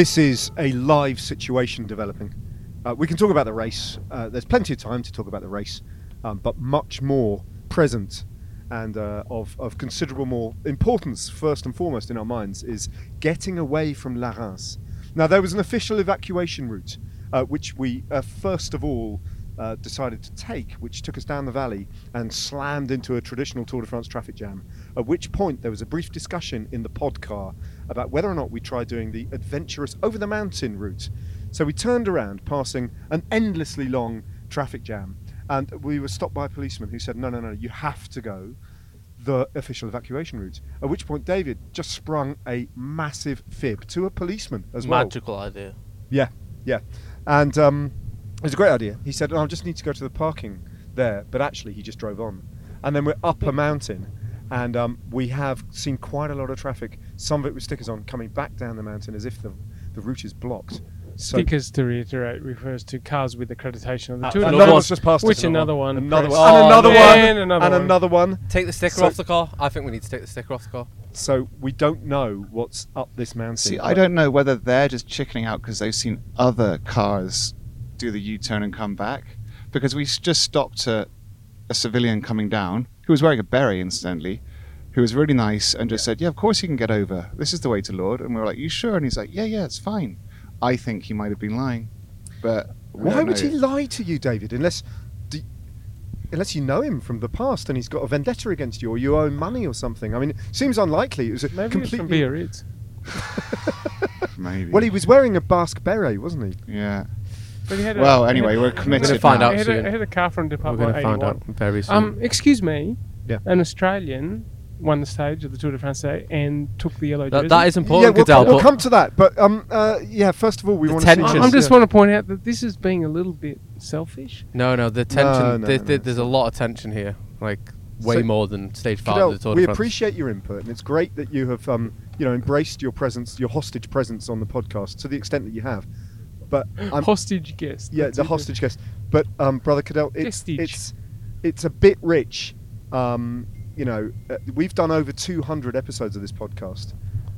This is a live situation developing. Uh, we can talk about the race. Uh, there's plenty of time to talk about the race, um, but much more present and uh, of, of considerable more importance, first and foremost in our minds, is getting away from Laruns. Now, there was an official evacuation route, uh, which we uh, first of all uh, decided to take, which took us down the valley and slammed into a traditional Tour de France traffic jam. At which point, there was a brief discussion in the pod car about whether or not we try doing the adventurous over the mountain route. So we turned around, passing an endlessly long traffic jam, and we were stopped by a policeman who said, "No, no, no, you have to go." The official evacuation route. At which point, David just sprung a massive fib to a policeman as well. Magical idea. Yeah, yeah. And um, it was a great idea. He said, oh, I just need to go to the parking there. But actually, he just drove on. And then we're up a mountain. And um, we have seen quite a lot of traffic, some of it with stickers on, coming back down the mountain as if the, the route is blocked. So Stickers, to reiterate, refers to cars with accreditation of the Uh, Tour another another one's just passed Which another one? Another press. one. and another one. man, another and one. another one. Take the sticker So- off the car. I think we need to take the sticker off the car. So we don't know what's up this mountain. See, I don't know whether they're just chickening out because they've seen other cars do the U-turn and come back. Because we just stopped a, a civilian coming down who was wearing a beret, incidentally, who was really nice and just said, "Yeah, of course you can get over. This is the way to Lourdes." And we were like, "You sure?" And he's like, "Yeah, yeah, it's fine." I think he might have been lying, but Why would he lie to you, David? Unless, do, unless you know him from the past and he's got a vendetta against you, or you owe him money or something. I mean, it seems unlikely. It was a Maybe it's from completely. Biarritz. Maybe. Well, he was wearing a Basque beret, wasn't he? Yeah. But he had a- Well, he anyway, we're committed We're gonna find now. out he had, soon. a, he had a car from We're going to find out very soon. Um, excuse me. Yeah. An Australian won the stage of the Tour de France today and took the yellow jersey. that, that is yeah, important, we'll, Cadel. come, we'll come to that. But um, uh, yeah, first of all, we want tension. to. I am just want to point out that this is being a little bit selfish. no, no, the tension. no, there- no, there- no. There's a lot of tension here. Like way So- more than stage five Cadel, of the Tour we de France. appreciate your input, and it's great that you have, um, you know, embraced your presence, your hostage presence on the podcast to the extent that you have. But I'm, hostage guest. yeah, That's the it. hostage guest. But um, brother Cadel, it's it's it's a bit rich. Um, you know, uh, we've done over 200 episodes of this podcast,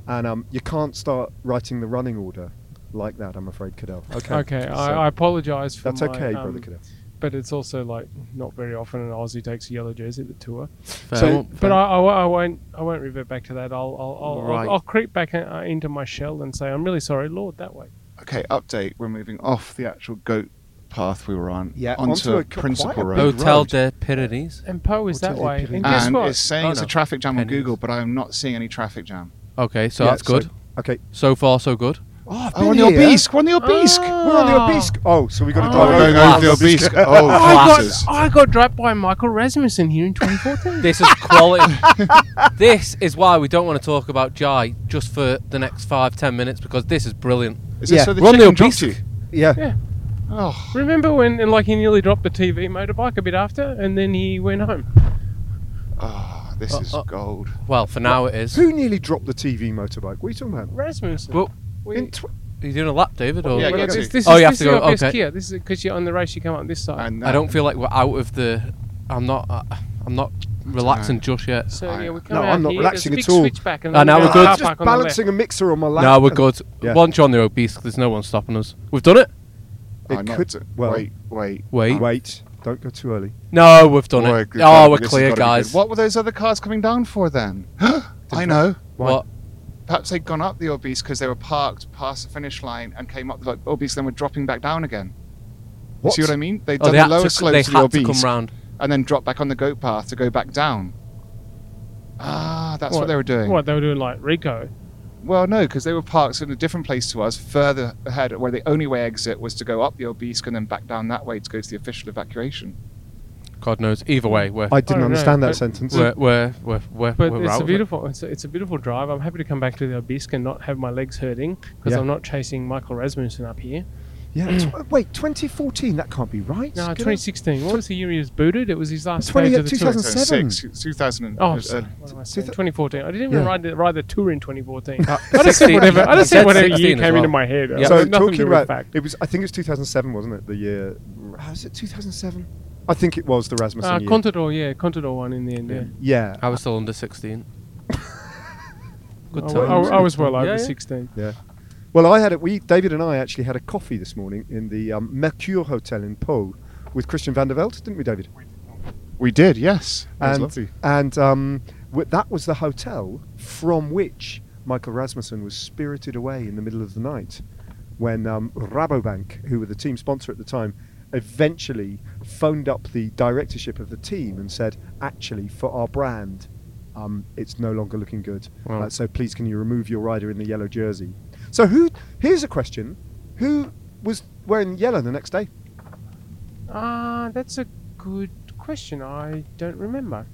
and um, you can't start writing the running order like that. I'm afraid, Cadel. Okay. Okay, So I, I apologise for that's my, okay, um, brother Cadel. But it's also like not very often an Aussie takes a yellow jersey at the tour. Fair, So- fair. But I, I, I won't. I won't revert back to that. I'll. I'll. I'll, Right. I'll, I'll creep back uh, into my shell and say I'm really sorry, Lord. That way. Okay, update. We're moving off the actual goat path we were on Yeah, onto, onto a, a- principal road. Hotel de Pyrenees. And Pau is Or that way. Pyrenees. And ah, guess and what? it's saying Oh, it's no. a traffic jam on Google, but I'm not seeing any traffic jam. Okay, so Yeah, that's good. Okay. So far, so good. Oh, I've Oh, on been the here. Aubisque! We're on the Aubisque! Ah. We're on the Aubisque. Oh, so we got to Oh, drive we're over. going over the Aubisque. Oh, I got. I got dropped by Michael Rasmussen here in 2014. This is quality. this is why we don't want to talk about Jai just for the next five, ten minutes because this is brilliant. Is this Yeah. so the We're on the chicken Aubisque. you? Yeah. yeah. Oh, Remember when and like he nearly dropped the TV motorbike a bit after, and then he went home. oh, this Uh, is uh, gold. Well, for now it is. Who nearly dropped the TV motorbike? What are you talking about? Rasmussen. Well, We- In tw- Are you doing a lap, David? Or Yeah, well, get this, to. this Oh, is, you have this to is go, your best okay. gear. This is because you're on the race. You come on this side. And I don't feel like we're out of the. I'm not. Uh, I'm not relaxing just yet. So I- yeah, we come No, out I'm not here, relaxing there's at a big all. switchback and then now we we're got good. a car just park on the left. balancing a mixer on my lap. No, we're good. Yeah. Once you're on the Aubisque, there's no one stopping us. We've done it. It Oh, not could- to- well- wait, wait. Wait. Wait, don't go too early. No, we've done Boy, it. good Oh, God, we're clear, guys. What were those other cars coming down for then? I know. What? Perhaps they'd gone up the Aubisque because they were parked past the finish line and came up the Aubisque, then were dropping back down again. You What? see what I mean? They'd Oh, done they the had, lower to, slopes they of the had to come round. and then drop back on the goat path to go back down. Ah, that's what, they were doing. What they were doing, like Rico. Well, no, because they were parked in a different place to us, further ahead, where the only way exit was to go up the Aubisque and then back down that way to go to the official evacuation. God knows. Either way, we're I didn't oh, don't know, understand that sentence. we're we're we're, we're, But we're it's a of it. beautiful, it's a, it's a beautiful drive. I'm happy to come back to the Aubisque and not have my legs hurting because Yeah. I'm not chasing Michael Rasmussen up here. Yeah. tw- wait, 2014? That can't be right. No, Could it- 2016. What was the year he was booted? It was his last 20 stage of the tour. 2007. 2006, 2000. Oh, uh, sorry. uh, What am I saying? 2014. I didn't even Yeah. ride the, ride the tour in 2014. Uh, I just said 16. whatever. I just said said whatever year as came well. into my head. Yeah. It So nothing to talking do with about fact. it was. I think it was 2007, wasn't it? The year. Was it 2007? I think it was the Rasmussen Uh, year. Contador, yeah, Contador one in the end. Yeah. yeah. I was still under 16. Good I, times. I- I was well over Yeah, yeah. 16. Yeah. Well, I had it. We David and I actually had a coffee this morning in the um, Mercure Hotel in Pau with Christian Vande Velde, didn't we, David? we did, yes. Was and lovely. and um, w- that was the hotel from which Michael Rasmussen was spirited away in the middle of the night when um, Rabobank, who were the team sponsor at the time, eventually phoned up the directorship of the team and said, actually, for our brand, um, it's no longer looking good. Wow. Uh, so please, can you remove your rider in the yellow jersey? So who? Here's a question: Who was wearing yellow the next day? Ah, that's a good question. I don't remember.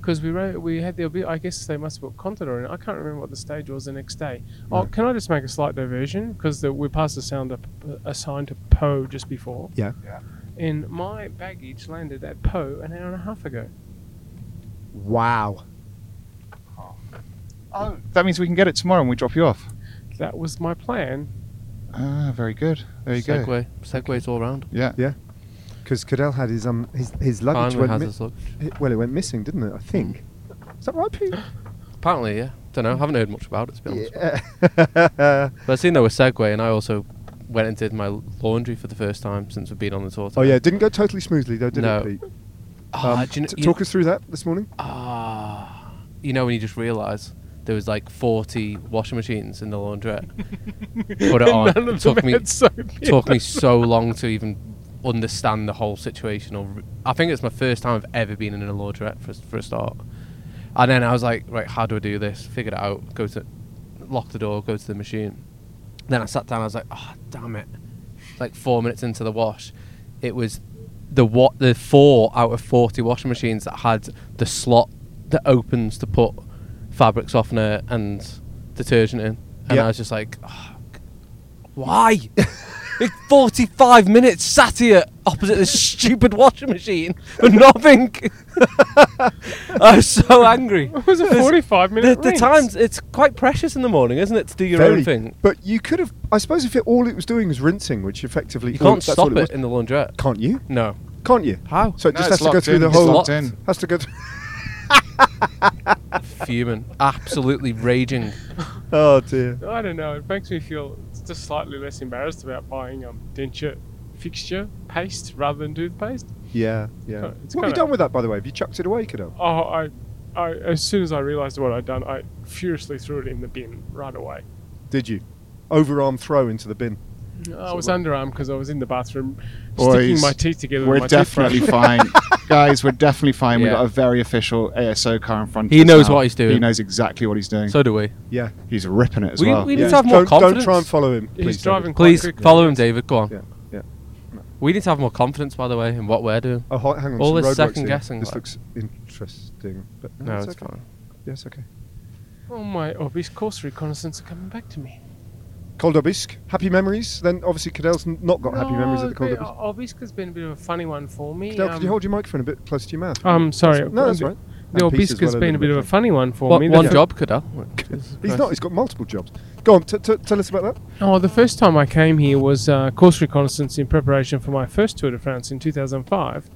Because we wrote, we had the, I guess they must have put Contador in. it. I can't remember what the stage was the next day. Oh, can I just make a slight diversion? Because we passed the sound up, a sign to Pau just before. Yeah. And my baggage landed at Pau an hour and a half ago. Wow. Oh, that means we can get it tomorrow and we drop you off. That was my plan. Ah, very good. There you go. Segue. Segues all round. Yeah. Yeah. Because Cadel had his um his his luggage Finally went has mi- his luggage. it- well it went missing, didn't it? I think. Is that right, Pete? Apparently, yeah. Don't know. Haven't heard much about it to be honest. Yeah. But I seen there was segue, and I also went and did my laundry for the first time since we've been on the tour. oh yeah, it didn't go totally smoothly though, did No. it, Pete? Ah, Um, do you know, t- you- talk us through that this morning. Ah, you know when you just realise there was like 40 washing machines in the laundrette. Put it on. None It took me took me so long to even understand the whole situation. Or re- I think it's my first time I've ever been in a laundrette for, for a start. And then I was like, right, how do I do this? Figured it out. Go to lock the door. Go to the machine. Then I sat down. I was like, oh damn it! Like four minutes into the wash, it was the what the four out of forty washing machines that had the slot that opens to put fabric softener and detergent in, and Yeah. I was just like, oh, why? like forty-five minutes sat here opposite this stupid washing machine for nothing. I was so angry. It was a There's- 45 The, minute the rinse. times it's quite precious in the morning, isn't it, to do your Very. own thing? But you could have. I suppose if it, all it was doing was rinsing, which effectively You all- can't that's stop what it, was. in the laundrette. Can't you? No. Can't you? How? So it No, just it's has to go locked through in. the It's whole. locked in. Has to go. Th- Fuming. Absolutely raging. oh dear. I don't know. It makes me feel just slightly less embarrassed about buying um denture fixture paste rather than toothpaste. Yeah, yeah. kinda- it's what have you kinda- done with that, by the way? Have you chucked it away, Cadel? Oh, I, I as soon as I realised what I'd done, I furiously threw it in the bin right away. Did you? Overarm throw into the bin. I was underarm because I was in the bathroom Boys, sticking my teeth together. We're with my definitely fine. Guys, we're definitely fine. We've Yeah. got a very official ASO car in front He of us. He knows now. what he's doing. He knows exactly what he's doing. So do we. Yeah. he's ripping it as We- well. we need yeah. to have more don't, Don't try and follow him. He's please, driving David. quite Please quickly. follow him, David. Go on. Yeah, yeah. We need to have more confidence, by the way, in what we're doing. Oh, ho- hang on. All some this roadworks second here. guessing, This like- looks interesting, but No, it's, it's okay. fine. Yes, okay. Oh my obvious course reconnaissance are coming back to me. Col d'Aubisque, happy memories. Then obviously Cadel's not got happy memories at the Col No, d'Aubisque. Aubisque been a bit of a funny one for me. Cadel, could you um, hold your microphone a bit closer to your mouth? I'm sorry. No, that's right. The And Aubisque has well, been a bit of a funny one for What, me. One fir- job, Cadel. He's not. He's got multiple jobs. Go on. T- t- tell us about that. Oh, the first time I came here was uh, course reconnaissance in preparation for my first Tour de France in 2005.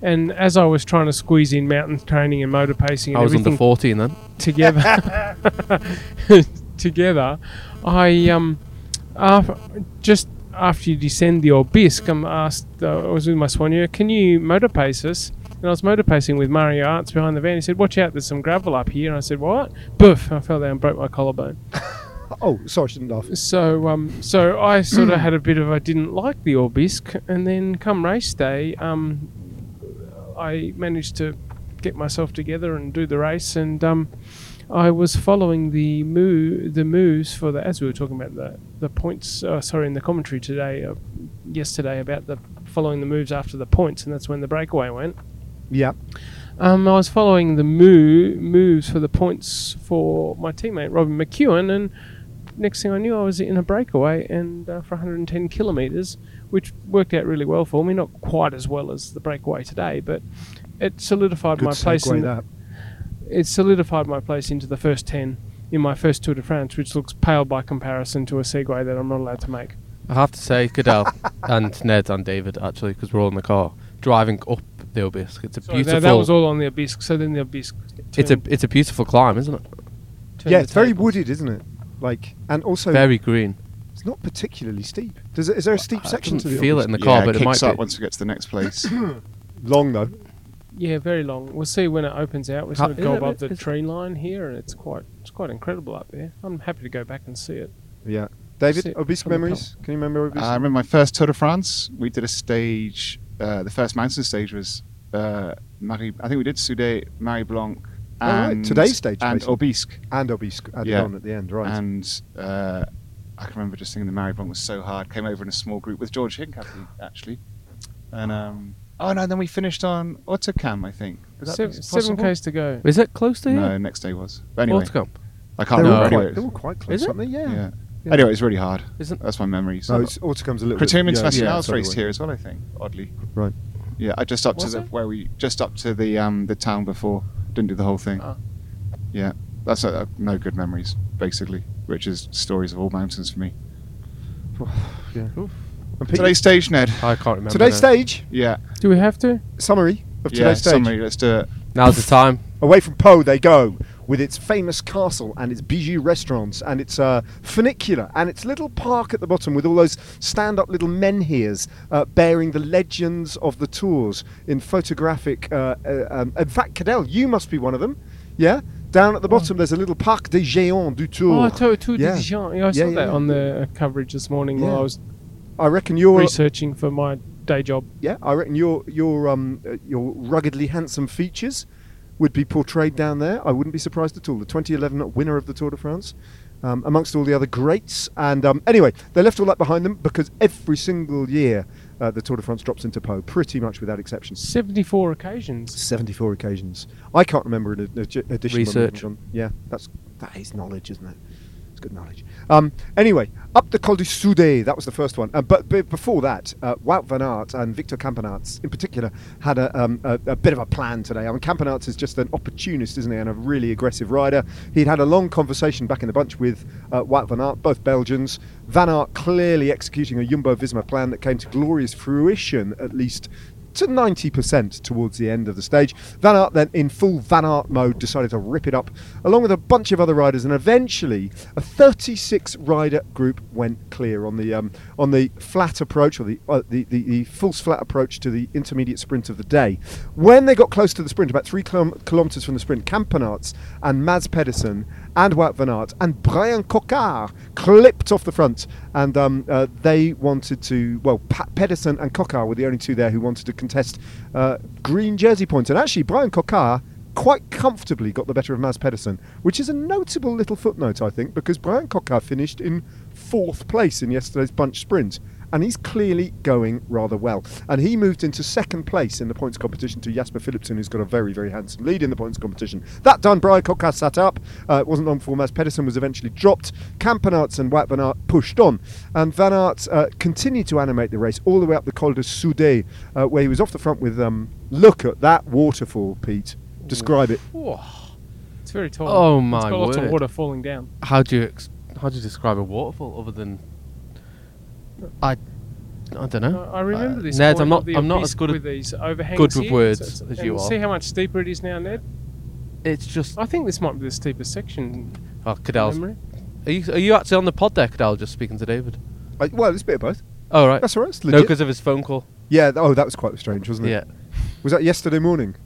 And as I was trying to squeeze in mountain training and motor pacing and I was everything under 14 then. together, together, I um, af just after you descend the Aubisque, I'm asked. Uh, I was with my soigneur. Can you motor pace us? And I was motor pacing with Mario Arts behind the van. He said, "Watch out! There's some gravel up here." And I said, "What?" Boof! I fell down, and broke my collarbone. Oh, sorry, I shouldn't laugh. So, um, so I sort of had a bit of I didn't like the Aubisque, and then come race day, um, I managed to get myself together and do the race, and um, I was following the move, the moves for the as we were talking about the the points. Uh, sorry, in the commentary today, uh, yesterday about the following the moves after the points, and that's when the breakaway went. Yeah. Um, I was following the move, moves for the points for my teammate Robbie McEwen, and next thing I knew, I was in a breakaway and uh, for 110 kilometres, which worked out really well for me. Not quite as well as the breakaway today, but it solidified Good my place. In, that. It solidified my place into the first 10 in my first Tour de France, which looks pale by comparison to a segue that I'm not allowed to make. I have to say, Cadel and Ned and David actually, because we're all in the car driving up the Aubisque. It's a Sorry, beautiful. that, was all on the Aubisque. So then the Aubisque. it's a it's a beautiful climb, isn't it? turned Yeah, it's very wooded, isn't it? Like, and also Very green. it's not particularly steep. Does it, is there a steep I section to didn't the feel it in the car, yeah, but it it might kicks up be. once we get to the next place. Long though. Yeah, very long. We'll see when it opens out. We How- sort of go above the tree line here, and it's quite it's quite incredible up there. I'm happy to go back and see it. Yeah. David, Sit Aubisque memories? Can you remember Aubisque? I remember my first Tour de France. We did a stage. Uh, the first mountain stage was uh, Marie. I think we did Soudet, Marie Blanque, Oh, right. and Today's stage, and basically. Aubisque. and Aubisque added Yeah. on at the end, right? And uh, I can remember just thinking the Marie Blanque was so hard. Came over in a small group with George Hincapie actually, and um, oh no, then we finished on Hautacam. I think. Was that Seven, seven possible? k's to go. Is it close to you? No, here? next day was. But anyway, Hautacam. I can't were No. remember. quite, Anyway, they were quite close, Is it? weren't they? Yeah. yeah. Yeah. Anyway, it's really hard. Isn't That's my memories. No, it's, Hautacam's a little Criterium bit. International yeah, race sorry, here as well. I think. Oddly. Right. Yeah, I just up to Was the it? where we just up to the um the town before. Didn't do the whole thing. Ah. Yeah, that's uh, no good memories basically, which is stories of all mountains for me. Yeah. Oof. And Pete, Today's stage, Ned. I can't remember. today's now. stage, Yeah, Do we have to? summary of yeah. today's stage. Summary. Let's do it. Now's the time. Away from Pau, they go with its famous castle and its bijou restaurants and its uh, funicular and its little park at the bottom with all those stand-up little menhirs uh, bearing the legends of the tours in photographic. Uh, uh, um, in fact, Cadel, you must be one of them. Yeah. Down at the bottom, there's a little Parc des Géants du Tour. Oh, Tour, Tour Yeah. de Dijon. Yeah, I saw Yeah, yeah, that yeah. on the uh, coverage this morning Yeah. while I was I reckon you're. researching for my day job. Yeah, I reckon your your um uh, your ruggedly handsome features would be portrayed down there. I wouldn't be surprised at all. The 2011 winner of the Tour de France, um, amongst all the other greats. And um, anyway, they left all that behind them because every single year uh, the Tour de France drops into Pau, pretty much without exception. 74 occasions. 74 occasions. I can't remember an ed- ed- edition. Research. were on- Yeah, that's that is knowledge, isn't it? It's good knowledge. Um, anyway, up the Col du Soudet, that was the first one. Uh, but, but before that, uh, Wout van Aert and Victor Campenaerts, in particular, had a, um, a, a bit of a plan today. I mean, Campenaerts is just an opportunist, isn't he, and a really aggressive rider. He'd had a long conversation back in the bunch with uh, Wout van Aert, both Belgians. Van Aert clearly executing a Jumbo-Visma plan that came to glorious fruition, at least to 90% towards the end of the stage. Van Aert then, in full Van Aert mode, decided to rip it up, along with a bunch of other riders, and eventually a 36 rider group went clear on the um, on the flat approach, or the, uh, the, the the false flat approach to the intermediate sprint of the day. When they got close to the sprint, about three kilom- kilometres from the sprint, Campenaerts and Mads Pedersen and Wout van Aert and Bryan Coquard clipped off the front, and um, uh, they wanted to. Well, pa- Pedersen and Coquard were the only two there who wanted to contest uh, green jersey points, and actually Bryan Coquard quite comfortably got the better of Mads Pedersen, which is a notable little footnote, I think, because Bryan Coquard finished in fourth place in yesterday's bunch sprint. And he's clearly going rather well. And he moved into second place in the points competition to Jasper Philipsen, who's got a very, very handsome lead in the points competition. That done, Bryan Coquard sat up. Uh, it wasn't long before Mads Pedersen was eventually dropped. Campenaerts and Wout van Aert pushed on. And Van Aert uh, continued to animate the race all the way up the Col de Soudet, uh, where he was off the front with, um, look at that waterfall, Pete. Describe it. It's very tall. Oh, It's my got lots of water falling down. How do you ex- how do you describe a waterfall other than I I don't know. I I remember Uh, this. Ned, I'm not- I'm not as good at- with these overhangs good with here. words It's- as and you are. See how much steeper it is now, Ned. It's just I think this might be the steepest section. oh, from Cadel's. memory. Are you are you actually on the pod there, Cadel? Just speaking to David. Uh, well, it's a bit of both. Oh right. That's all right. It's no, because of his phone call. yeah. th- Oh, that was quite strange, wasn't it? Yeah. Was that yesterday morning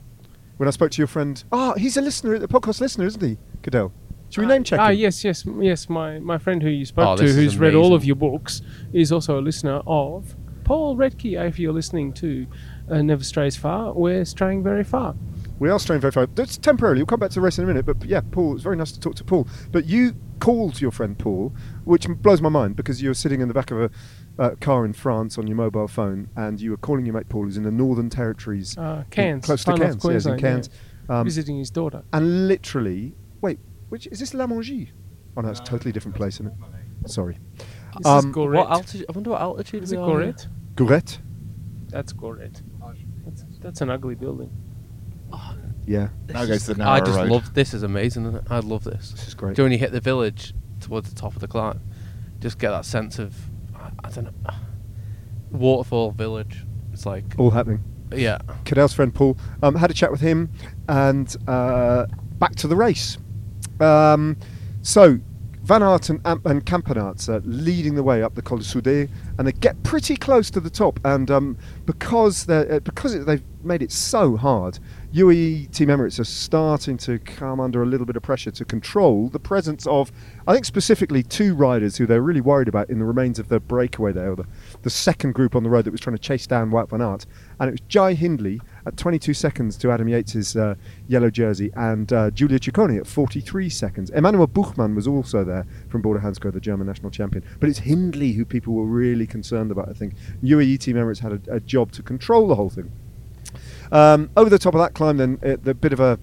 when I spoke to your friend? Ah, he's a listener, a podcast listener, isn't he, Cadel? Should we name check Ah, him? yes, yes, yes. My my friend who you spoke Oh, to, this is who's read all of your books, is also a listener of Paul Redkey. If you're listening to uh, Never Strays Far, we're straying very far. We are straying very far. That's temporarily. We'll come back to the race in a minute. But yeah, Paul, it's very nice to talk to Paul. But you called your friend Paul, which m- blows my mind because you were sitting in the back of a uh, car in France on your mobile phone, and you were calling your mate Paul, who's in the Northern Territories, Uh, in- Cairns, close to far north Cairns, yes, in Queensland, yeah. Cairns, um, visiting his daughter. and literally, wait, which is this La Mongie? Oh no, it's a totally different place, isn't it? Sorry, This Um, is What Goret. altitude? I wonder what altitude Is we it are. Goret? Gourette. That's Goret. That's, that's an ugly building. Yeah, Now goes the narrow I just road. love this. Is amazing. Isn't it? I love this. this is great. Do when you hit the village towards the top of the climb, just get that sense of I, I don't know waterfall village. It's like All happening. yeah, Cadel's friend Paul. Um, had a chat with him, and uh, back to the race. Um, so Van Aert and, and are leading the way up the Col de Soudet, and they get pretty close to the top. And um, because they're, uh, because it, they've made it so hard, UAE Team Emirates are starting to come under a little bit of pressure to control the presence of, I think specifically two riders who they're really worried about in the remains of the breakaway there, or the, the second group on the road that was trying to chase down Wout van Aert. And it was Jai Hindley at 22 seconds to Adam Yates's uh, yellow jersey, and uh, Giulio Ciccone at 43 seconds. Emmanuel Buchmann was also there from Bora Hansgrohe, the German national champion. But it's Hindley who people were really concerned about, I think. UAE Team Emirates had a, a job to control the whole thing. Um, over the top of that climb, then uh, the bit of a uh,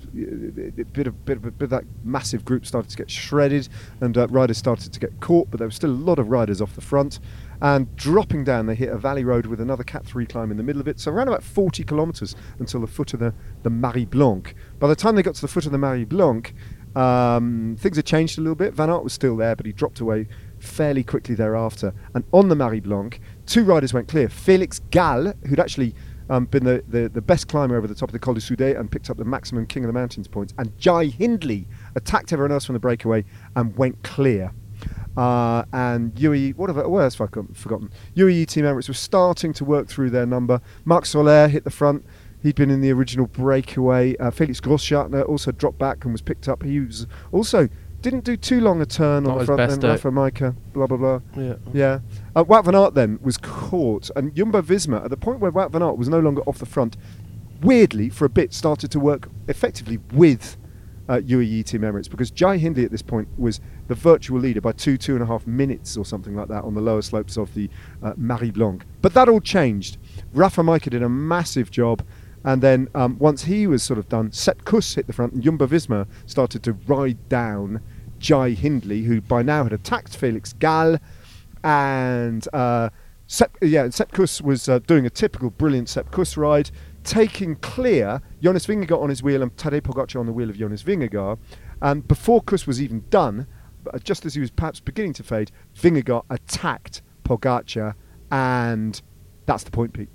bit of bit of, bit of that massive group started to get shredded, and uh, riders started to get caught. But there was still a lot of riders off the front, and dropping down, they hit a valley road with another Cat Three climb in the middle of it. So around about 40 kilometres until the foot of the the Marie Blanque. By the time they got to the foot of the Marie Blanque, um, things had changed a little bit. Van Aert was still there, but he dropped away fairly quickly thereafter. And on the Marie Blanque, two riders went clear. Felix Gall, who'd actually um, been the, the, the best climber over the top of the Col du Soudet and picked up the maximum King of the Mountains points, and Jai Hindley attacked everyone else from the breakaway and went clear. Uh, and UAE, what have I, what else have I forgotten-? UAE Team Emirates were starting to work through their number. Marc Soler hit the front. He'd been in the original breakaway. Uh, Felix Grosschartner also dropped back and was picked up. He was also didn't do too long a turn Not on the front. day. Rafal Majka, blah blah blah. yeah. Yeah. Uh, Wout van Aert then was caught, and Jumbo Visma, at the point where Wout van Aert was no longer off the front, weirdly, for a bit, started to work effectively with uh, UAE Team Emirates because Jai Hindley at this point was the virtual leader by two, two and a half minutes or something like that on the lower slopes of the uh, Marie Blanque. But that all changed. Rafal Majka did a massive job. And then um, once he was sort of done, Sepp Kuss hit the front, and Jumbo Visma started to ride down Jai Hindley, who by now had attacked Felix Gall, and uh, Sepp, yeah, Sepp was uh, doing a typical brilliant Sepp Kuss ride, taking clear Jonas Vingegaard on his wheel and Tadej Pogacar on the wheel of Jonas Vingegaard. And before Kuss was even done, uh, just as he was perhaps beginning to fade, Vingegaard attacked Pogacar, and that's the point, Pete.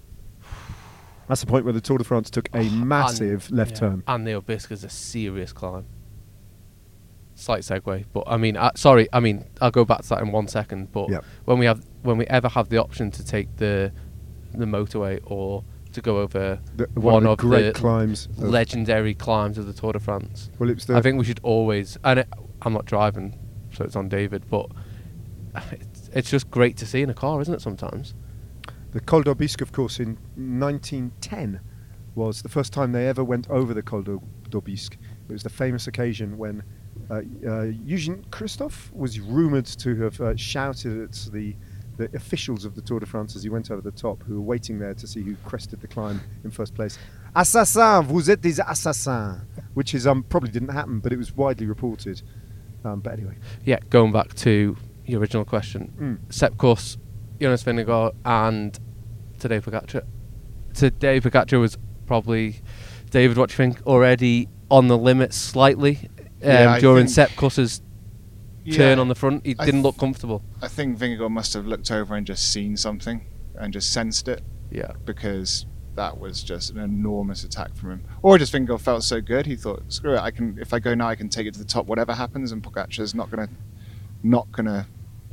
That's the point where the Tour de France took a massive And- left yeah. turn. And the Aubisque's a serious climb. Slight segue, but I mean, uh, sorry, I mean, I'll go back to that in one second. But Yep. when we have, when we ever have the option to take the, the motorway or to go over The- one, of of the great the climbs. legendary climbs of the Tour de France, well, it was the, I think we should always. And it, I'm not driving, so it's on David. But it's, it's just great to see in a car, isn't it? Sometimes. The Col d'Aubisque, of course, in 1910 was the first time they ever went over the Col d'Au- d'Aubisque. It was the famous occasion when uh, uh, Eugene Christophe was rumoured to have uh, shouted at the, the officials of the Tour de France as he went over the top, who were waiting there to see who crested the climb in first place. Assassin, vous êtes des assassins, which is um, probably didn't happen, but it was widely reported. Um, but anyway, Yeah, going back to your original question, Mm. Sepp Kuss, Jonas Vingegaard, and today Pogacar. Today Pogacar was probably, David, what do you think? Already on the limit slightly um, Yeah, during think- Sepp Kuss's turn Yeah, on the front. He I didn't th- look comfortable. I think Vingegaard must have looked over and just seen something and just sensed it Yeah, because that was just an enormous attack from him. Or just Vingegaard felt so good he thought, screw it, I can if I go now I can take it to the top whatever happens and Pogacar's not gonna not gonna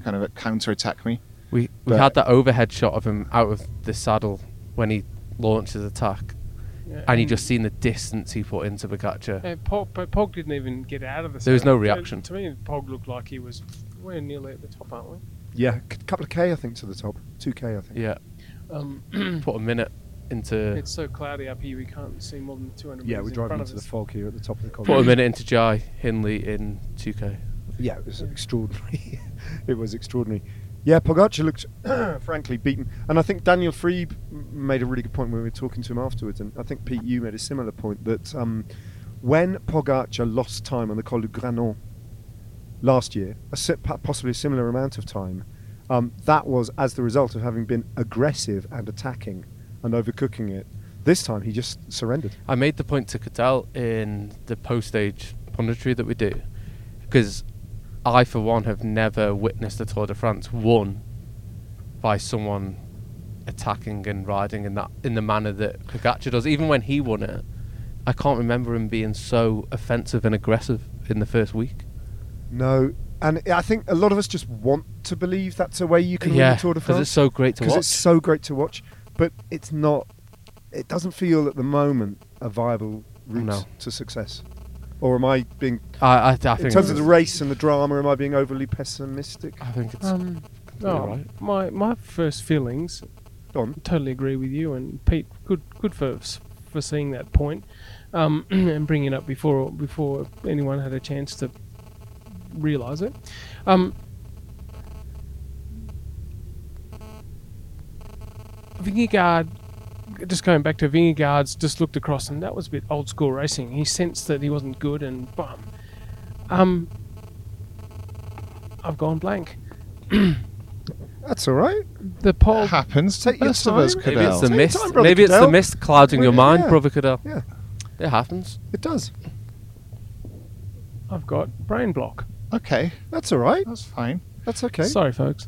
kind of counter attack me. we we But- had that overhead shot of him out of the saddle when he launched his attack, Yeah, and you just seen the distance he put into Pogacar. Uh, Pog, but Pog didn't even get out of the. There was no reaction. To, to me, Pog looked like he was. We're nearly at the top, aren't we? yeah, a couple of K, I think, to the top. 2K, I think. Yeah, Um, put a minute into It's so cloudy up here we can't see more than 200 Yeah, we're in driving front into of the fog here at the top of the put a minute into Jai Hindley in 2K. Yeah, it was extraordinary. it was extraordinary. Yeah, Pogacar looked frankly beaten, and I think Daniel Friebe m- made a really good point when we were talking to him afterwards, and I think Pete, you made a similar point that um, when Pogacar lost time on the Col du Granon last year, a possibly a similar amount of time, um, that was as the result of having been aggressive and attacking and overcooking it. This time he just surrendered. I made the point to Cadel in the post-stage punditry that we do, because I, for one, have never witnessed a Tour de France won by someone attacking and riding in that in the manner that Pogacar does. Even when he won it, I can't remember him being so offensive and aggressive in the first week. No, and I think a lot of us just want to believe that's a way you can win yeah, the Tour de because France. it's so great to because it's so great to watch, but it's not. It doesn't feel at the moment a viable route No. to success. Or am I being, I, I, I in terms of the race and the drama, am I being overly pessimistic? I think it's Um, completely oh, right. my my first feelings. Go on. Totally agree with you and Pete. Good good for for seeing that point, um, and bringing it up before before anyone had a chance to realise it. Um, Vingegaard, just going back to Vingegaard's, just looked across and that was a bit old school racing. He sensed that he wasn't good and bum. Um, I've gone blank. That's all right. The pole. happens Take your best of us, time. Maybe it's the Take mist. time, brother Maybe it's the mist clouding your Well, mind, yeah. brother Cadel. Yeah, It happens. it does. I've got brain block. Okay, That's all right. that's fine. That's okay. Sorry, folks.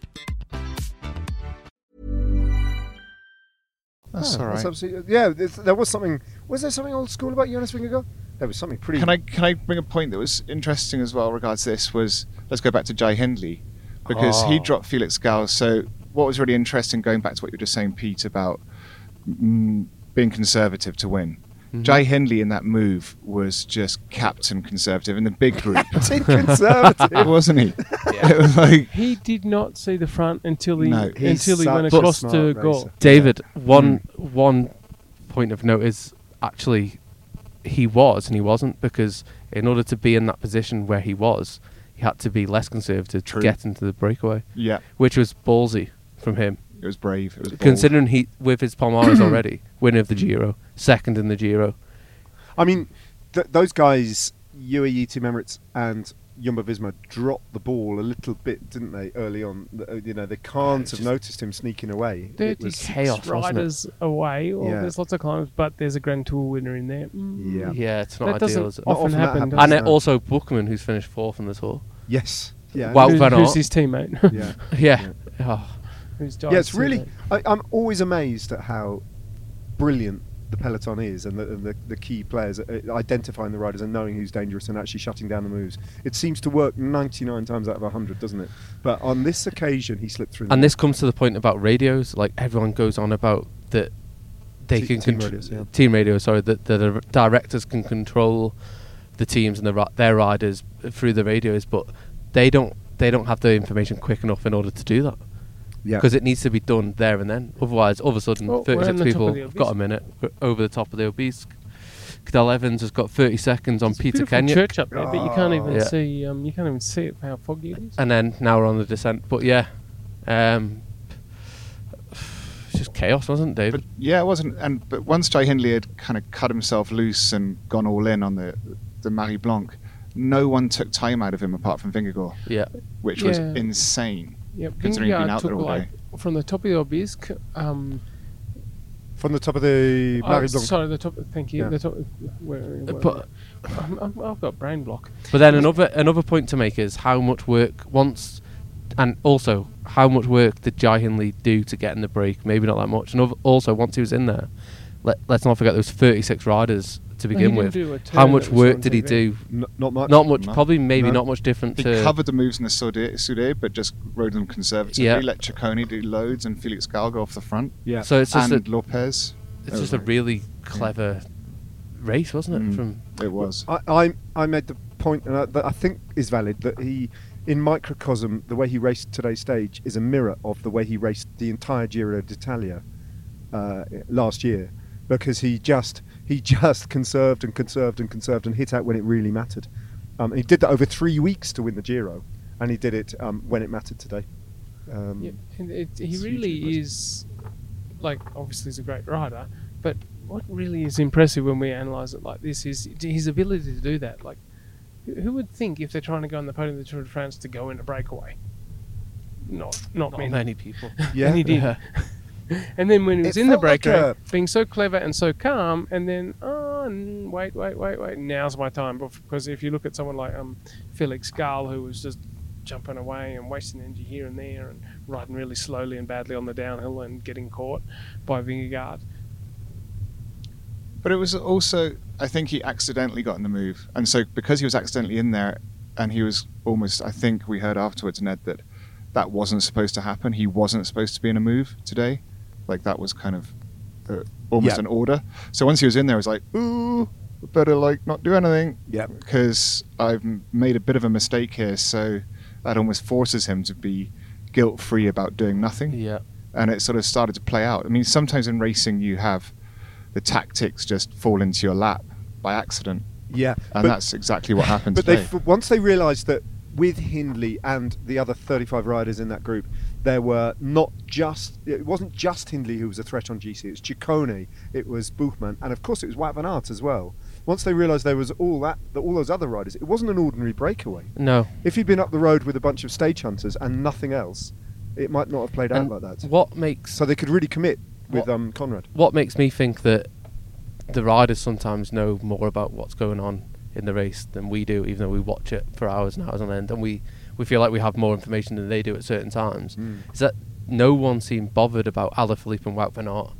That's Yeah, all right. absolutely, yeah, there was something. Was there something old school about Jonas Vingegaard? There was something pretty. Can I can I bring a point that was interesting as well regards this was let's go back to Jai Hindley because he Oh. dropped Felix Gauss. So what was really interesting going back to what you were just saying, Pete, about mm, being conservative to win. Mm-hmm. Jai Hindley in that move was just captain conservative in the big group, Captain conservative. wasn't he? It was like He did not see the front until he No. Until he went across smart to racer. goal. David, one one point of note is actually he was and he wasn't because in order to be in that position where he was, he had to be less conservative True. to get into the breakaway, yeah, which was ballsy from him. it was brave. It was. Considering he with his Palmares already, winner of the Giro, second in the Giro. I mean, th- those guys, UAE Team Emirates and Jumbo Visma, dropped the ball a little bit, didn't they, early on? Uh, You know, they can't have noticed him sneaking away. It was- 36 chaos, wasn't it? riders away. Or Yeah. there's lots of climbs, but there's a Grand Tour winner in there. Mm. Yeah. Yeah, it's That not doesn't ideal, is it? Often often that happen. happens. And it? then also Buchmann, who's finished fourth in the tour. yes. Yeah. Wow. Who- Van who's his teammate? Yeah. Yeah. Oh, who's yeah, it's really. I, I'm always amazed at how brilliant the peloton is, and the, and the, the key players uh, identifying the riders and knowing who's dangerous and actually shutting down the moves. It seems to work 99 times out of 100, doesn't it? But on this occasion, he slipped through. and net. this comes to the point about radios. Like everyone goes on about that they Te- can team contr- radios, yeah. team radio. Sorry, that the, the directors can control the teams and the, ri- their riders through the radios, but they don't. They don't have the information quick enough in order to do that yeah. because it needs to be done there and then. Otherwise, all of a sudden, Well, 36 people have got a minute over the top of the Aubisque. Cadel Evans has got 30 seconds on It's Peter beautiful Kennaugh. church up there, but you can't even Yeah. see. Um, you can't even see it how foggy it is. and then now we're on the descent. But yeah, um, it's just chaos, wasn't it, But David? yeah, it wasn't. And but once Jai Hindley had kind of cut himself loose and gone all in on the the Marie Blanque, no one took time out of him apart from Vingegaard, yeah, which was insane. Yep, Considering he'd been Vingegaard out there all like from the top of the obelisk. Um, From the top of the oh, Marie Blanque. sorry, the top. Thank you. Yeah. The top. Where, where, but I'm, I'm, I've got brain block. but then another another point to make is how much work once and also how much work did Jai Hindley do to get in the break? Maybe not that much. And ov- also, once he was in there, let, let's not forget there was 36 riders to begin with. How much work did he do? N- not much. Not much. No. Probably, maybe No. not much different He to. covered the moves in the Soudet, Soudet but just rode them conservatively. Yeah. Let Ciccone do loads and Felix Gall go off the front. Yeah. so it's just a, Lopez. it's That just was a really clever race, wasn't it? Mm. From It was. I, I I made the point and I, that I think is valid that he, in microcosm, the way he raced today's stage is a mirror of the way he raced the entire Giro d'Italia uh, last year, because he just he just conserved and conserved and conserved and hit out when it really mattered. Um, he did that over three weeks to win the Giro, and he did it um, when it mattered today. Um, Yeah, and it, he really is, like, obviously he's a great rider, but what really is impressive when we analyse it like this is his ability to do that. Like, who who would think if they're trying to go on the podium of the Tour de France to go in a breakaway? Not, not, not many. many people. Yeah. And he did. Yeah. And then when he was It in the break like breakaway, a- being so clever and so calm, and then oh wait, wait, wait, wait, now's my time. Because if you look at someone like um, Felix Gall, who was just jumping away and wasting energy here and there, and riding really slowly and badly on the downhill and getting caught by Vingegaard. But it was also, I think he accidentally got in the move, and so because he was accidentally in there, and he was almost, I think we heard afterwards, Ned, that that wasn't supposed to happen. He wasn't supposed to be in a move today, like that was kind of uh, almost an order. So once he was in there, it was like, ooh, better like not do anything yeah. because I've made a bit of a mistake here. So that almost forces him to be guilt free about doing nothing Yeah. and it sort of started to play out. I mean, sometimes in racing you have the tactics just fall into your lap by accident, Yeah. and But- that's exactly what happened But they today. f- once they realised that with Hindley and the other 35 riders in that group, there were not just it wasn't just Hindley who was a threat on GC. It was Ciccone, it was Buchmann, and of course it was Wout van Aert as well. Once they realised there was all that, that all those other riders, it wasn't an ordinary breakaway. No. If he'd been up the road with a bunch of stage hunters and nothing else, it might not have played out like that. what makes So they could really commit with What- um, Konrad. what makes me think that the riders sometimes know more about what's going on in the race than we do, even though we watch it for hours and hours on end, and we, we feel like we have more information than they do at certain times. Mm. Is that no one seemed bothered about Alaphilippe and Wout van Aert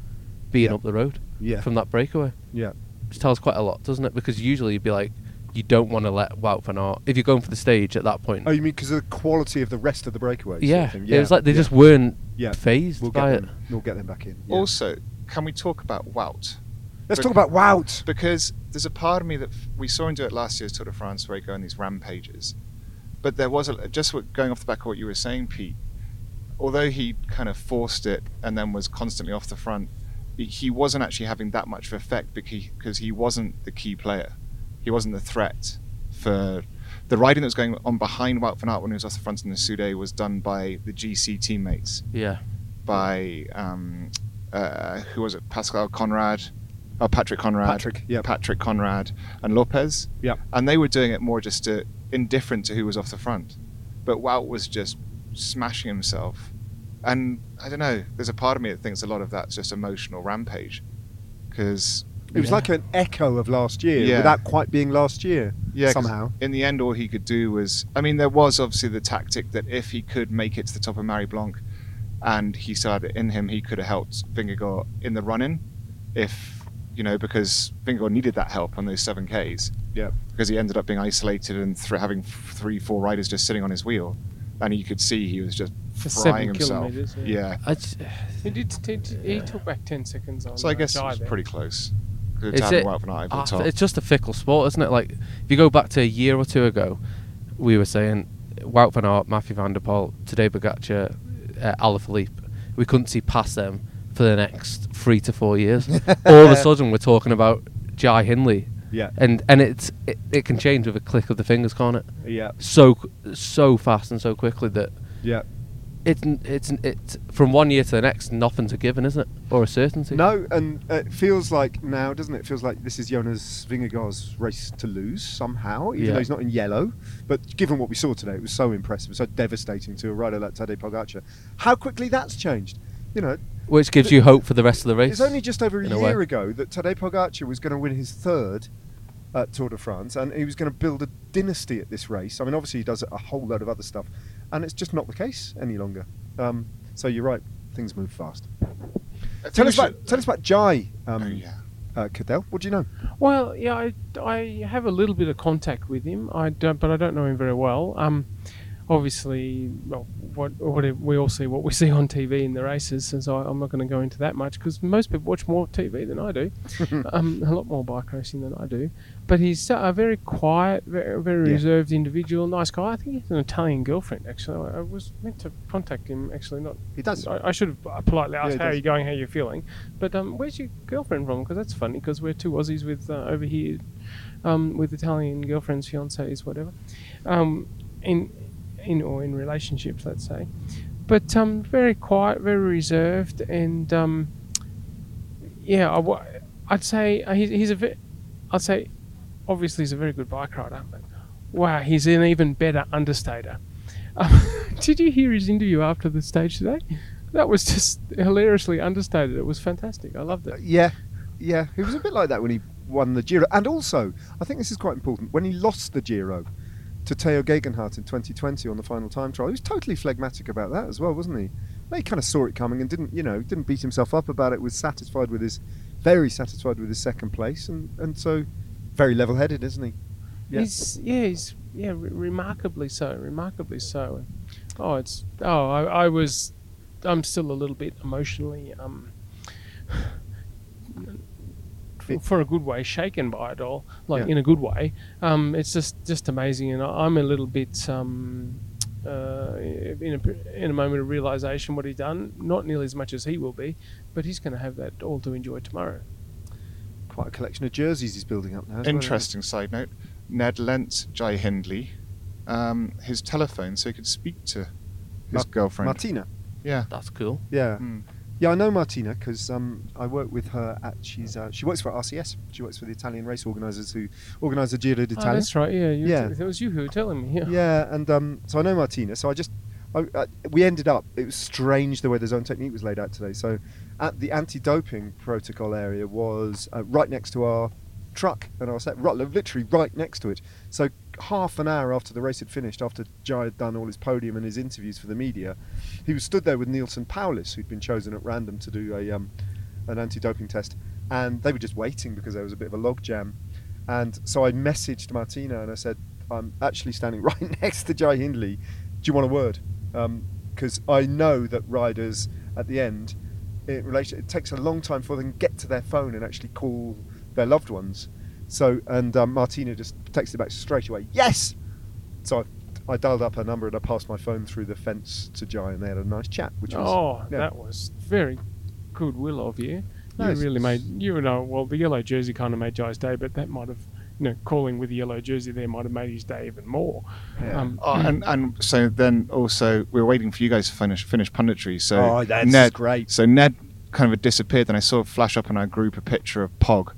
being Yeah. up the road Yeah. from that breakaway? Yeah. Which tells quite a lot, doesn't it? Because usually you'd be like, you don't want to let Wout van Aert if you're going for the stage at that point. Oh, you mean because of the quality of the rest of the breakaways? sort of yeah. thing? it was like they yeah. just weren't Yeah. phased We'll by get it. them. We'll get them back in. yeah. Also, can we talk about Wout? Let's Bec- talk about Wout. Because there's a part of me that f- we saw him do it last year's Tour de France, where he go on these rampages. But there was a, just what, going off the back of what you were saying, Pete. Although he kind of forced it and then was constantly off the front, he- wasn't actually having that much of effect because because he wasn't the key player. He wasn't the threat for the riding that was going on behind Wout van Aert when he was off the front in the Soudet was done by the GC teammates, Yeah. by um, uh, who was it? Pascal Conrad, oh Patrick Konrad, Patrick, yeah. Patrick Konrad, and Lopez. Yeah. And they were doing it more just to indifferent to who was off the front, but Wout was just smashing himself. And I don't know. There's a part of me that thinks a lot of that's just emotional rampage, because It was Yeah. like an echo of last year Yeah. without quite being last year. Yeah, somehow. In the end, all he could do was. I mean, there was obviously the tactic that if he could make it to the top of Marie Blanque and he still had in him, he could have helped Vingegaard in the run in. If, you know, because Vingegaard needed that help on those 7Ks. Yeah. Because he ended up being isolated and th- having three, four riders just sitting on his wheel. And you could see he was just For frying himself. kilometres, yeah. Yeah. I j- He did. He, he took back ten seconds on. So I uh, guess it was there. pretty close. It's it- him out over the top. It's just a fickle sport, isn't it? Like, if you go back to a year or two ago, we were saying Wout van Aert, Mathieu van der Poel, today Pogacar, uh, Alaphilippe. We couldn't see past them for the next three to four years. All of a sudden, we're talking about Jai Hindley, Yeah. and and it's it, it can change with a click of the fingers, can't it? Yeah. So so fast and so quickly that Yeah. it's it's it's from one year to the next, nothing's a given, isn't it, or a certainty? No, and it feels like now, doesn't it? It feels like this is Jonas Vingegaard's race to lose somehow, even Yeah. though he's not in yellow. But given what we saw today, it was so impressive, so devastating to a rider like Tadej Pogacar. How quickly that's changed. You know, Which gives you hope for the rest of the race. it's only just over a in a year ago that Tadej Pogacar was going to win his third at Tour de France, and he was going to build a dynasty at this race. I mean, obviously he does a whole load of other stuff and it's just not the case any longer. Um, so you're right, things move fast. Tell us we about should- tell us about Jai, um, Oh, yeah. uh, Cadel. What do you know? Well, yeah, I, I have a little bit of contact with him. I don't, but I don't know him very well. Um, obviously, well, what, what we all see what we see on TV in the races, and so I, I'm not going to go into that much because most people watch more TV than I do, um, a lot more bike racing than I do. But he's a very quiet, very, very Yeah. reserved individual, nice guy. I think he has an Italian girlfriend. Actually, I, I was meant to contact him. Actually, not. He does. I, I should have politely asked he how are you going, how you feeling. But um, where's your girlfriend from? Because that's funny. Because we're two Aussies with uh, over here, um, with Italian girlfriends, fiancés, whatever, um, in in or in relationships, let's say. But um, very quiet, very reserved, and um, yeah, I, I'd say uh, he's, he's a ve- I'd say obviously he's a very good bike rider, but wow, he's an even better understater. Um, did you hear his interview after the stage today? That was just hilariously understated. It was fantastic. I loved Uh, it. yeah, yeah. He was a bit like that when he won the Giro, and also I think this is quite important when he lost the Giro to Tao Geoghegan Hart in 2020 on the final time trial. He was totally phlegmatic about that as well, wasn't he? He kind of saw it coming and didn't, you know, didn't beat himself up about it. Was satisfied with his, very satisfied with his second place, and and so very level-headed, isn't he? Yeah. He's yeah, he's yeah, re- remarkably so, remarkably so. Oh, it's oh, I, I was, I'm still a little bit emotionally um, for, for a good way shaken by it all, like Yeah. in a good way. Um, it's just just amazing, and I- I'm a little bit um. Uh, in a in a moment of realization, what he's done, not nearly as much as he will be, but he's going to have that all to enjoy tomorrow. Quite a collection of jerseys he's building up now. as well. Interesting side note: Ned lent Jai Hindley um, his telephone so he could speak to his Ma- girlfriend. Martina. yeah. That's cool. Yeah. Hmm. Yeah, I know Martina because um, I work with her at she's uh, she works for RCS. She works for the Italian race organisers who organise the Giro Oh, d'Italia. that's right. Yeah, Yeah. It was you who were telling me. Yeah. yeah, and um, so I know Martina. So I just I, I, we ended up. It was strange the way the zone technique was laid out today. So at the anti-doping protocol area was uh, right next to our truck and our set, right, literally right next to it. So half an hour after the race had finished, after Jai had done all his podium and his interviews for the media, he was stood there with Neilson Powless, who'd been chosen at random to do a um, an anti-doping test, and they were just waiting because there was a bit of a log jam. And so I messaged Martina and I said, "I'm actually standing right next to Jai Hindley. Do you want a word?" Because I know that riders at the end, relation, it takes a long time for them to get to their phone and actually call their loved ones. So and um, Martina just texted back straight away, "Yes." So I, I dialed up her number and I passed my phone through the fence to Jai, and they had a nice chat, which was Oh, yeah. that was very goodwill of you. No, Yes. really made you know. Well, the yellow jersey kind of made Jai's day, but that might have, you know, calling with the yellow jersey there might have made his day even more. Yeah. Um, Oh, and and so then also we were waiting for you guys to finish finish punditry. So Oh, that's Ned, great. So Ned kind of disappeared. Then I saw flash up in our group a picture of Pog.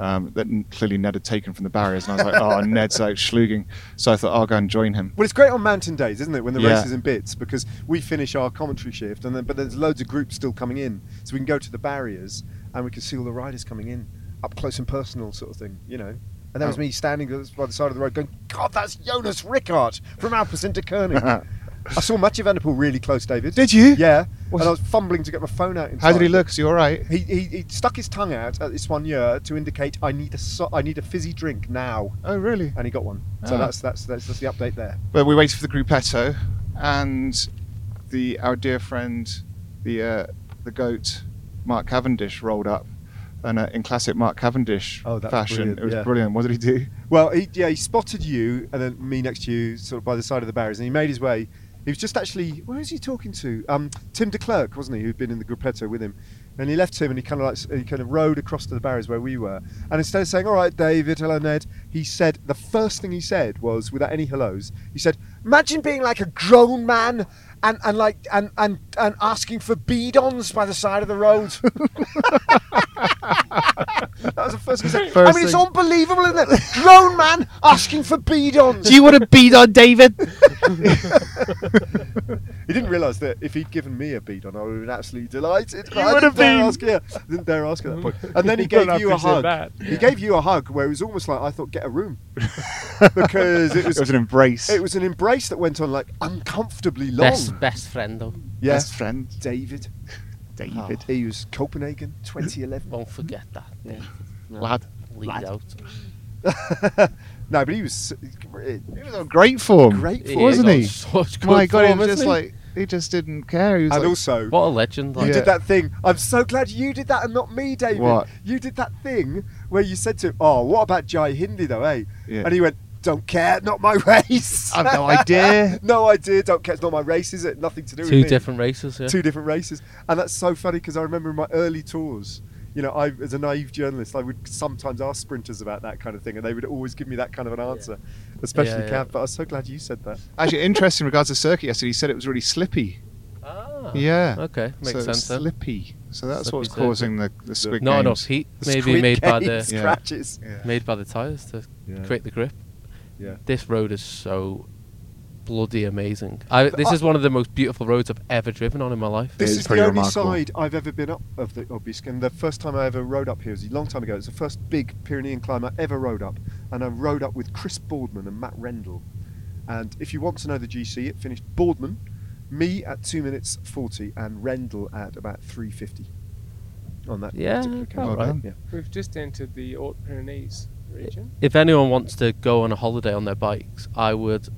Um, that clearly Ned had taken from the barriers, and I was like, "Oh, Ned's out schlugging." So I thought I'll go and join him. Well, it's great on mountain days, isn't it? When the Yeah. race is in bits, because we finish our commentary shift, and then but there's loads of groups still coming in, so we can go to the barriers and we can see all the riders coming in up close and personal, sort of thing, you know. And that was Oh. me standing by the side of the road, going, "God, that's Jonas Rickaert from Alpecin-Deceuninck." I saw Mathieu Van der Poel really close, David. Did you? Yeah. Was- and I was fumbling to get my phone out. In How did he look? Is he all right? He, he, he stuck his tongue out at this one year to indicate I need a so- I need a fizzy drink now, Oh, really? and he got one. So Ah. that's, that's that's that's the update there. But we waited for the gruppetto, and the our dear friend, the uh, the goat, Mark Cavendish rolled up, and uh, in classic Mark Cavendish Oh, fashion, brilliant, it was yeah. brilliant. What did he do? Well, he, yeah, he spotted you and then me next to you, sort of by the side of the barriers, and he made his way. He was just actually, where was he talking to? Um, Tim Declercq, wasn't he, who'd been in the gruppetto with him? And he left him, and he kind of like he kind of rode across to the barriers where we were. And instead of saying, "All right, David, hello, Ned," he said the first thing he said was, without any hellos, he said, "Imagine being like a grown man." And, and like and, and and asking for bidons by the side of the road. that was the first thing he. I First mean, it's unbelievable, isn't it? Grown man asking for bidons. Do you want a bidon David? He didn't realise that if he'd given me a bidon, I would have been absolutely delighted. but You I would didn't have dare been. Ask, yeah, I didn't dare ask at that point. And then he gave you a hug. that. He gave you a hug where it was almost like I thought, get a room, because it was It was an embrace. it was an embrace that went on like uncomfortably long. Best best friend though. yeah, best friend, David. David. He was Copenhagen, 2011. Won't forget that. Yeah. Lad. Lead Lad. out. no, but he was He was on great form, great He for wasn't is on he? Such good My God, he was just isn't he? like he just didn't care. He was And like, also, What a legend! You Yeah. did that thing. I'm so glad you did that and not me, David. What? You did that thing where you said to him, "Oh, what about Jai Hindley though, eh?" Yeah. And he went, "Don't care, not my race." I've no idea. no idea. Don't care. It's not my race, is it? Nothing to do with Two different races. Yeah. Two different races, and that's so funny because I remember in my early tours. You know, I, as a naive journalist, I would sometimes ask sprinters about that kind of thing, and they would always give me that kind of an answer, especially Yeah, yeah. Cav. But I was so glad you said that. Actually, interesting in regards to circuit yesterday. He said it was really slippy. Ah. Yeah. Okay, makes so sense. Slippy. So that's Slippy what's circuit. causing the, the squid Not games. enough heat, maybe made by Game the Yeah. scratches. Yeah. made by the tires to Yeah. create the grip. Yeah. This road is so bloody amazing. I, this I- is one of the most beautiful roads I've ever driven on in my life. This It is is the pretty only remarkable. side I've ever been up of the Aubisque, and the first time I ever rode up here was a long time ago. It's the first big Pyrenean climb I ever rode up, and I rode up with Chris Boardman and Matt Rendell. And if you want to know the GC, it finished Boardman, me at two minutes forty, and Rendell at about three fifty. On that Yeah, particular about right. Yeah. We've just entered the Haute Pyrenees region. If anyone wants to go on a holiday on their bikes, I would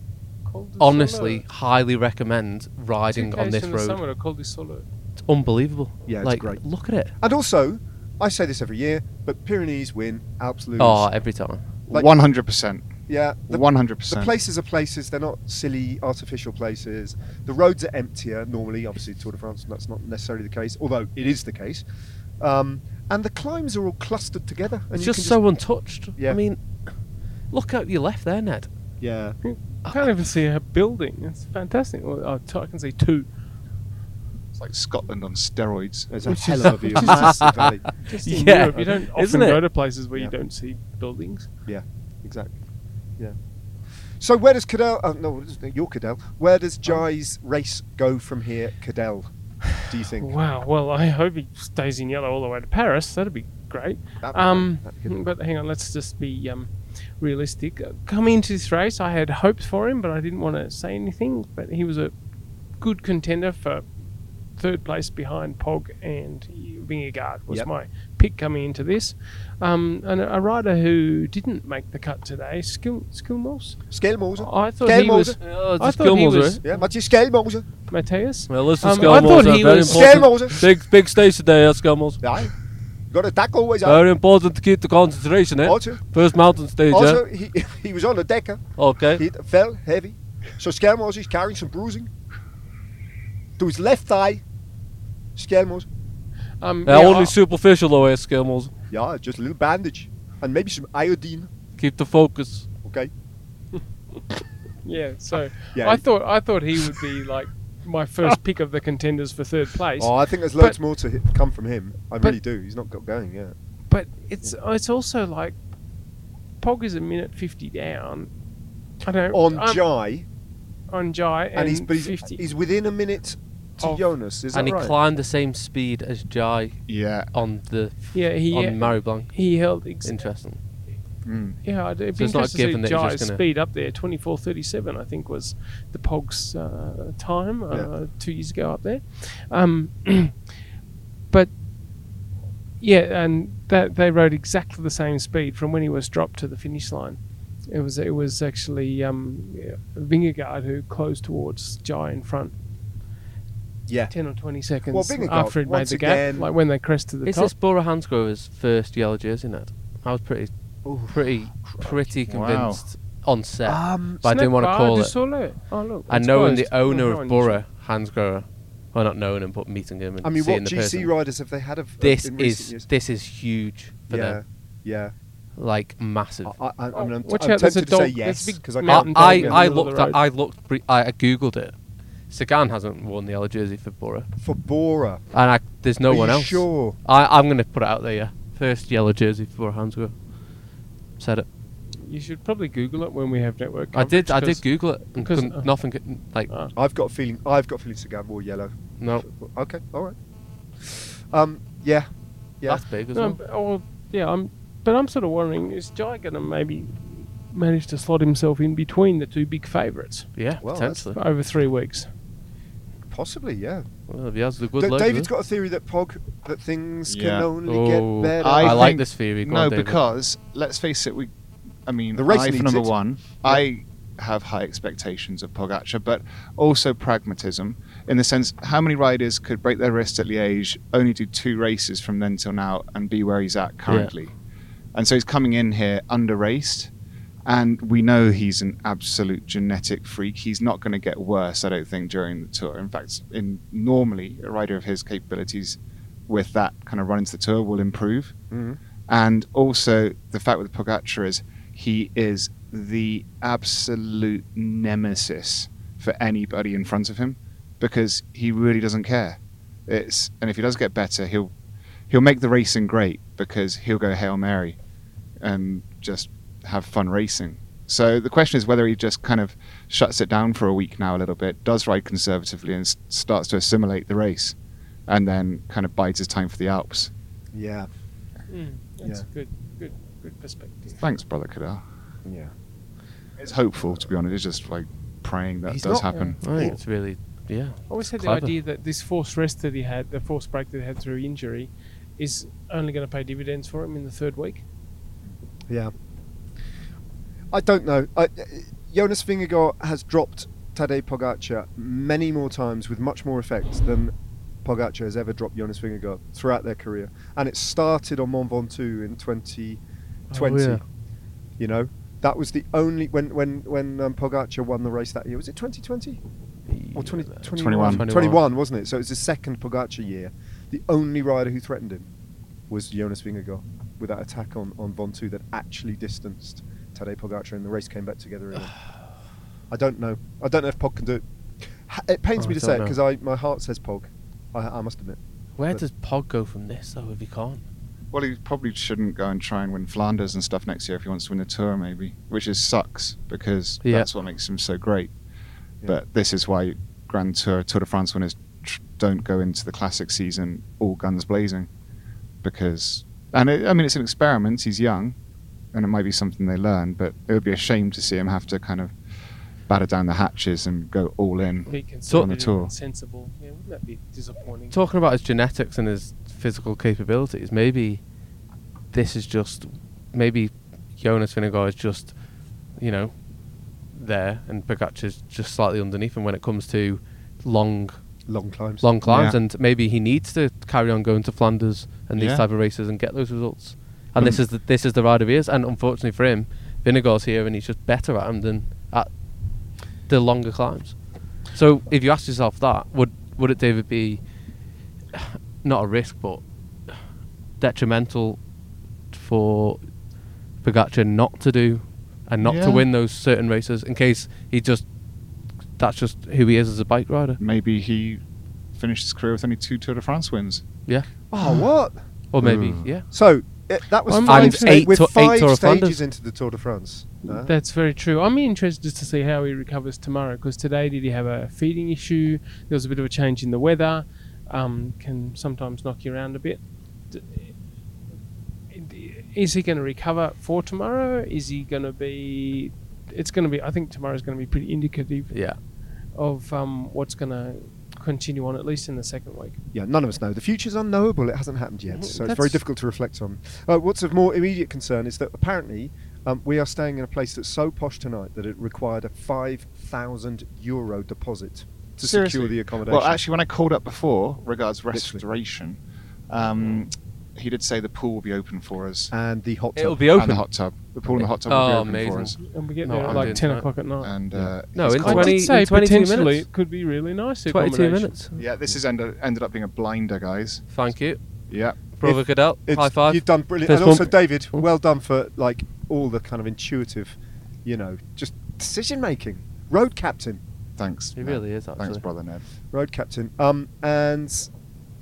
Col du honestly Soulor. highly recommend riding 2Ks on this from the road. summit of Col du Soulor. It's unbelievable. Yeah, it's like, great. Look at it. And also, I say this every year, but Pyrenees win, Alps lose. Oh, every time. Like- One hundred percent. yeah, the, One hundred The percent. places are places, they're not silly, artificial places. The roads are emptier normally, obviously, Tour de France, that's not necessarily the case, although it is the case. Um, and the climbs are all clustered together. And It's you just can so untouched. Yeah. I mean, look out your left there, Ned. Yeah. I can't even see a building. It's fantastic. Well, oh, t- I can see two. It's like Scotland on steroids. There's a Which hell is- of a view. Just in Yeah, Europe, you don't often isn't it? go to places where Yeah. you don't see buildings. Yeah, exactly. Yeah. So where does Cadel? Oh, no, you're Cadel. Where does oh. Jai's race go from here, Cadel? Do you think? Wow. Well, I hope he stays in yellow all the way to Paris. That'd be great. That'd be Um, great. That'd be good. but hang on, let's just be um, realistic. Uh, Coming into this race, I had hopes for him, but I didn't want to say anything. But he was a good contender for third place behind Pog and Vingegaard was Yep. my pick coming into this. Um, and a, a rider who didn't make the cut today, Skil Skilmos. Skjelmose. I thought he was Oh, I just thought he was- Yeah, Matthew Skjelmose. Matthias. Well, listen, Um, I thought are he very was- important. Skjelmose. Big, big stage today, yeah, Skelmore's. Yeah. Got to tackle always. Very important to keep the concentration, eh? Also, First mountain stage, also he, he was on the decker. yeah? Okay. He fell heavy. So Skelmos is carrying some bruising. To his left thigh. Skelmos. Um, Yeah, yeah, only I- superficial though, Skelmore's. Yeah, just a little bandage. And maybe some iodine. Keep the focus. Okay. Yeah, so Yeah. I thought I thought he would be like my first pick of the contenders for third place. Oh, I think there's loads But- more to hit, come from him. I but- really do. He's not got going yet. But it's it's also like Pog is a minute fifty down. I don't On I'm- Jai, on Jai and, and, he's but he's, 50. he's within a minute to Of- Jonas. Is and he right? climbed the same speed as Jai Yeah. on the yeah, he on Marie Blanque. he held ex- Interesting. Mm. yeah. I'd it'd So be it's not interesting to given see Jai's speed up there. Twenty four thirty seven, I think, was the Pog's uh, time uh, Yeah. two years ago up there. Um, but yeah, and that they rode exactly the same speed from when he was dropped to the finish line. It was it was actually um, yeah, Vingegaard who closed towards Jai in front, Yeah. ten or twenty seconds Well, Vingegaard, after he'd made once the gap, again- like when they crested the Is top. this Bora Hansgrohe's first yellow jersey net? I was pretty, pretty, pretty Wow. convinced on set, Um, but I didn't want to call du it. Soleil. Oh look, And it's knowing the owner Oh, of unusual. Bora, Hansgrohe, well, not knowing him, but meeting him and I mean, seeing what the GC person. riders have they had of of- this in recent is years? this is huge for yeah, them, yeah. like massive. I, I, I mean, I'm, Watch I'm out, there's a tempted to say dog- there's a yes big because I I, mountain can't. dog I, in the I middle of looked at, road. I looked, bre- I, I googled it. Sagan hasn't worn the yellow jersey for Bora, For Bora, and I, there's no Are one you else. Sure. I, I'm going to put it out there. Yeah, first yellow jersey for Hansgrohe. Said it. You should probably Google it when we have network. I did. coverage, I 'cause- did Google it. And 'cause, couldn't- uh, nothing. could- Like uh, I've got a feeling. I've got a feeling Sagan wore yellow. no. Okay, all right. Um, yeah, yeah. That's big as no, well. but- oh, yeah, I'm. But I'm sort of wondering, is Jai going to maybe manage to slot himself in between the two big favourites Yeah, Well, that's- potentially. over three weeks? Possibly, yeah. Well, if he has the good Da- luck. David's got a theory that Pog that things Yeah. can only Oh, get better. I, I like think- this theory. Go no, on, David. because let's face it, we. I mean, The race I for needs number it. one. I have high expectations of Pogacar, but also pragmatism in the sense how many riders could break their wrist at Liège, only do two races from then till now, and be where he's at currently. And so he's coming in here under raced, and we know he's an absolute genetic freak. He's not going to get worse, I don't think, during the tour. In fact, in normally a rider of his capabilities with that kind of run into the tour will improve. Mhm. And also the fact with Pogacar is he is the absolute nemesis for anybody in front of him because he really doesn't care. It's and if he does get better, he'll he'll make the racing great because he'll go hail mary and just have fun racing. So the question is whether he just kind of shuts it down for a week now a little bit, does ride conservatively, and s- starts to assimilate the race, and then kind of bides his time for the Alps. Yeah, Mm, that's Yeah. good, good, good perspective. Thanks, brother Cadel. yeah. It's hopeful, to be honest. It's just like praying that He's does not- happen. I think it's really, yeah. I always had Clever. the idea that this forced rest that he had, the forced break that he had through injury, is only going to pay dividends for him in the third week. Yeah. I don't know. I, Jonas Vingegaard has dropped Tadej Pogacar many more times with much more effect than Pogacar has ever dropped Jonas Vingegaard throughout their career. And it started on Mont Ventoux in 2020. Oh, yeah. You know, that was the only when when when um, Pogacar won the race that year. Was it 2020 or 20, 21? 21. 21, wasn't it? So it was the second Pogacar year. The only rider who threatened him was Jonas Vingegaard with that attack on, on Ventoux that actually distanced Tadej Pogacar and the race came back together again. I don't know. I don't know if Pog can do it. It pains Oh, me to don't say it because I my heart says Pog. I, I must admit. Where But- does Pog go from this though if he can't? Well, he probably shouldn't go and try and win Flanders and stuff next year if he wants to win the Tour, maybe, which is sucks because Yeah. that's what makes him so great. Yeah. But this is why Grand Tour, Tour de France winners tr- don't go into the classic season all guns blazing, because and it, I mean it's an experiment. He's young, and it might be something they learn, but it would be a shame to see him have to kind of batter down the hatches and go all in. On the conservative tour. and sensible. Yeah, wouldn't that be disappointing? Talking about his genetics and his physical capabilities, maybe this is just maybe Jonas Vingegaard is just you know there and Pogacar's just slightly underneath him when it comes to long Long climbs. long climbs Yeah. and maybe he needs to carry on going to Flanders and these Yeah. type of races and get those results. And this Um, is the, this is the rider he is and unfortunately for him Vingegaard's here and he's just better at him than at the longer climbs. So if you ask yourself that, would would it David be not a risk but detrimental for Pogacar not to do and not Yeah. to win those certain races in case he just that's just who he is as a bike rider. Maybe he finished his career with only two Tour de France wins. Yeah. Oh, what? Or maybe, Ooh. yeah. So it, that was I'm five And sta- eight with to- eight five Tour stages into the Tour de France. Uh, That's very true. I'm interested to see how he recovers tomorrow because today did he have a feeding issue? There was a bit of a change in the weather. Um, can sometimes knock you around a bit. D- Is he going to recover for tomorrow? Is he going to be? It's going to be. I think tomorrow is going to be pretty indicative Yeah. of um, what's going to continue on at least in the second week. yeah, none of us know. The future's unknowable. It hasn't happened yet, Mhm. so it's very difficult to reflect on. Uh, what's of more immediate concern is that apparently um, we are staying in a place that's so posh tonight that it required a five thousand euro deposit to Seriously? secure the accommodation. Well, actually, when I called up before regards restoration, um, he did say the pool will be open for us. and the hot tub. It'll be And open. the hot tub. The pool and the hot tub Oh, will be open amazing. for us. And we get No, there I'm at like 10 tonight. o'clock at night. And uh, No, he's in called- I 20 did say in 22 potentially minutes. it could be really nice. 22 accommodation. minutes. Yeah, this has ended, ended up being a blinder, guys. Thank you. Yeah. Brother Cadel, It's- high five. You've done brilliant, Fist and also bump. David, Oh. well done for like all the kind of intuitive, you know, just decision making. Road captain, Thanks. He Ned. really is, actually. Thanks, brother Ned. road captain. Um, and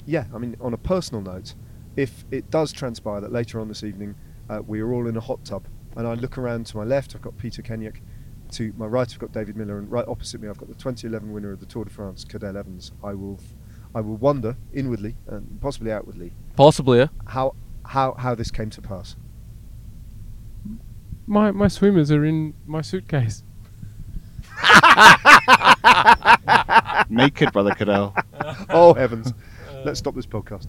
yeah, I mean, on a personal note, if it does transpire that later on this evening uh, we are all in a hot tub and I look around to my left, I've got Peter Kennaugh. To my right, I've got David Millar, and right opposite me, I've got the 2011 winner of the Tour de France, Cadel Evans. I will, I will wonder inwardly and possibly outwardly Possibly, yeah. how how how this came to pass. My my swimmers are in my suitcase. Naked, brother Cadel. oh heavens! Let's stop this podcast.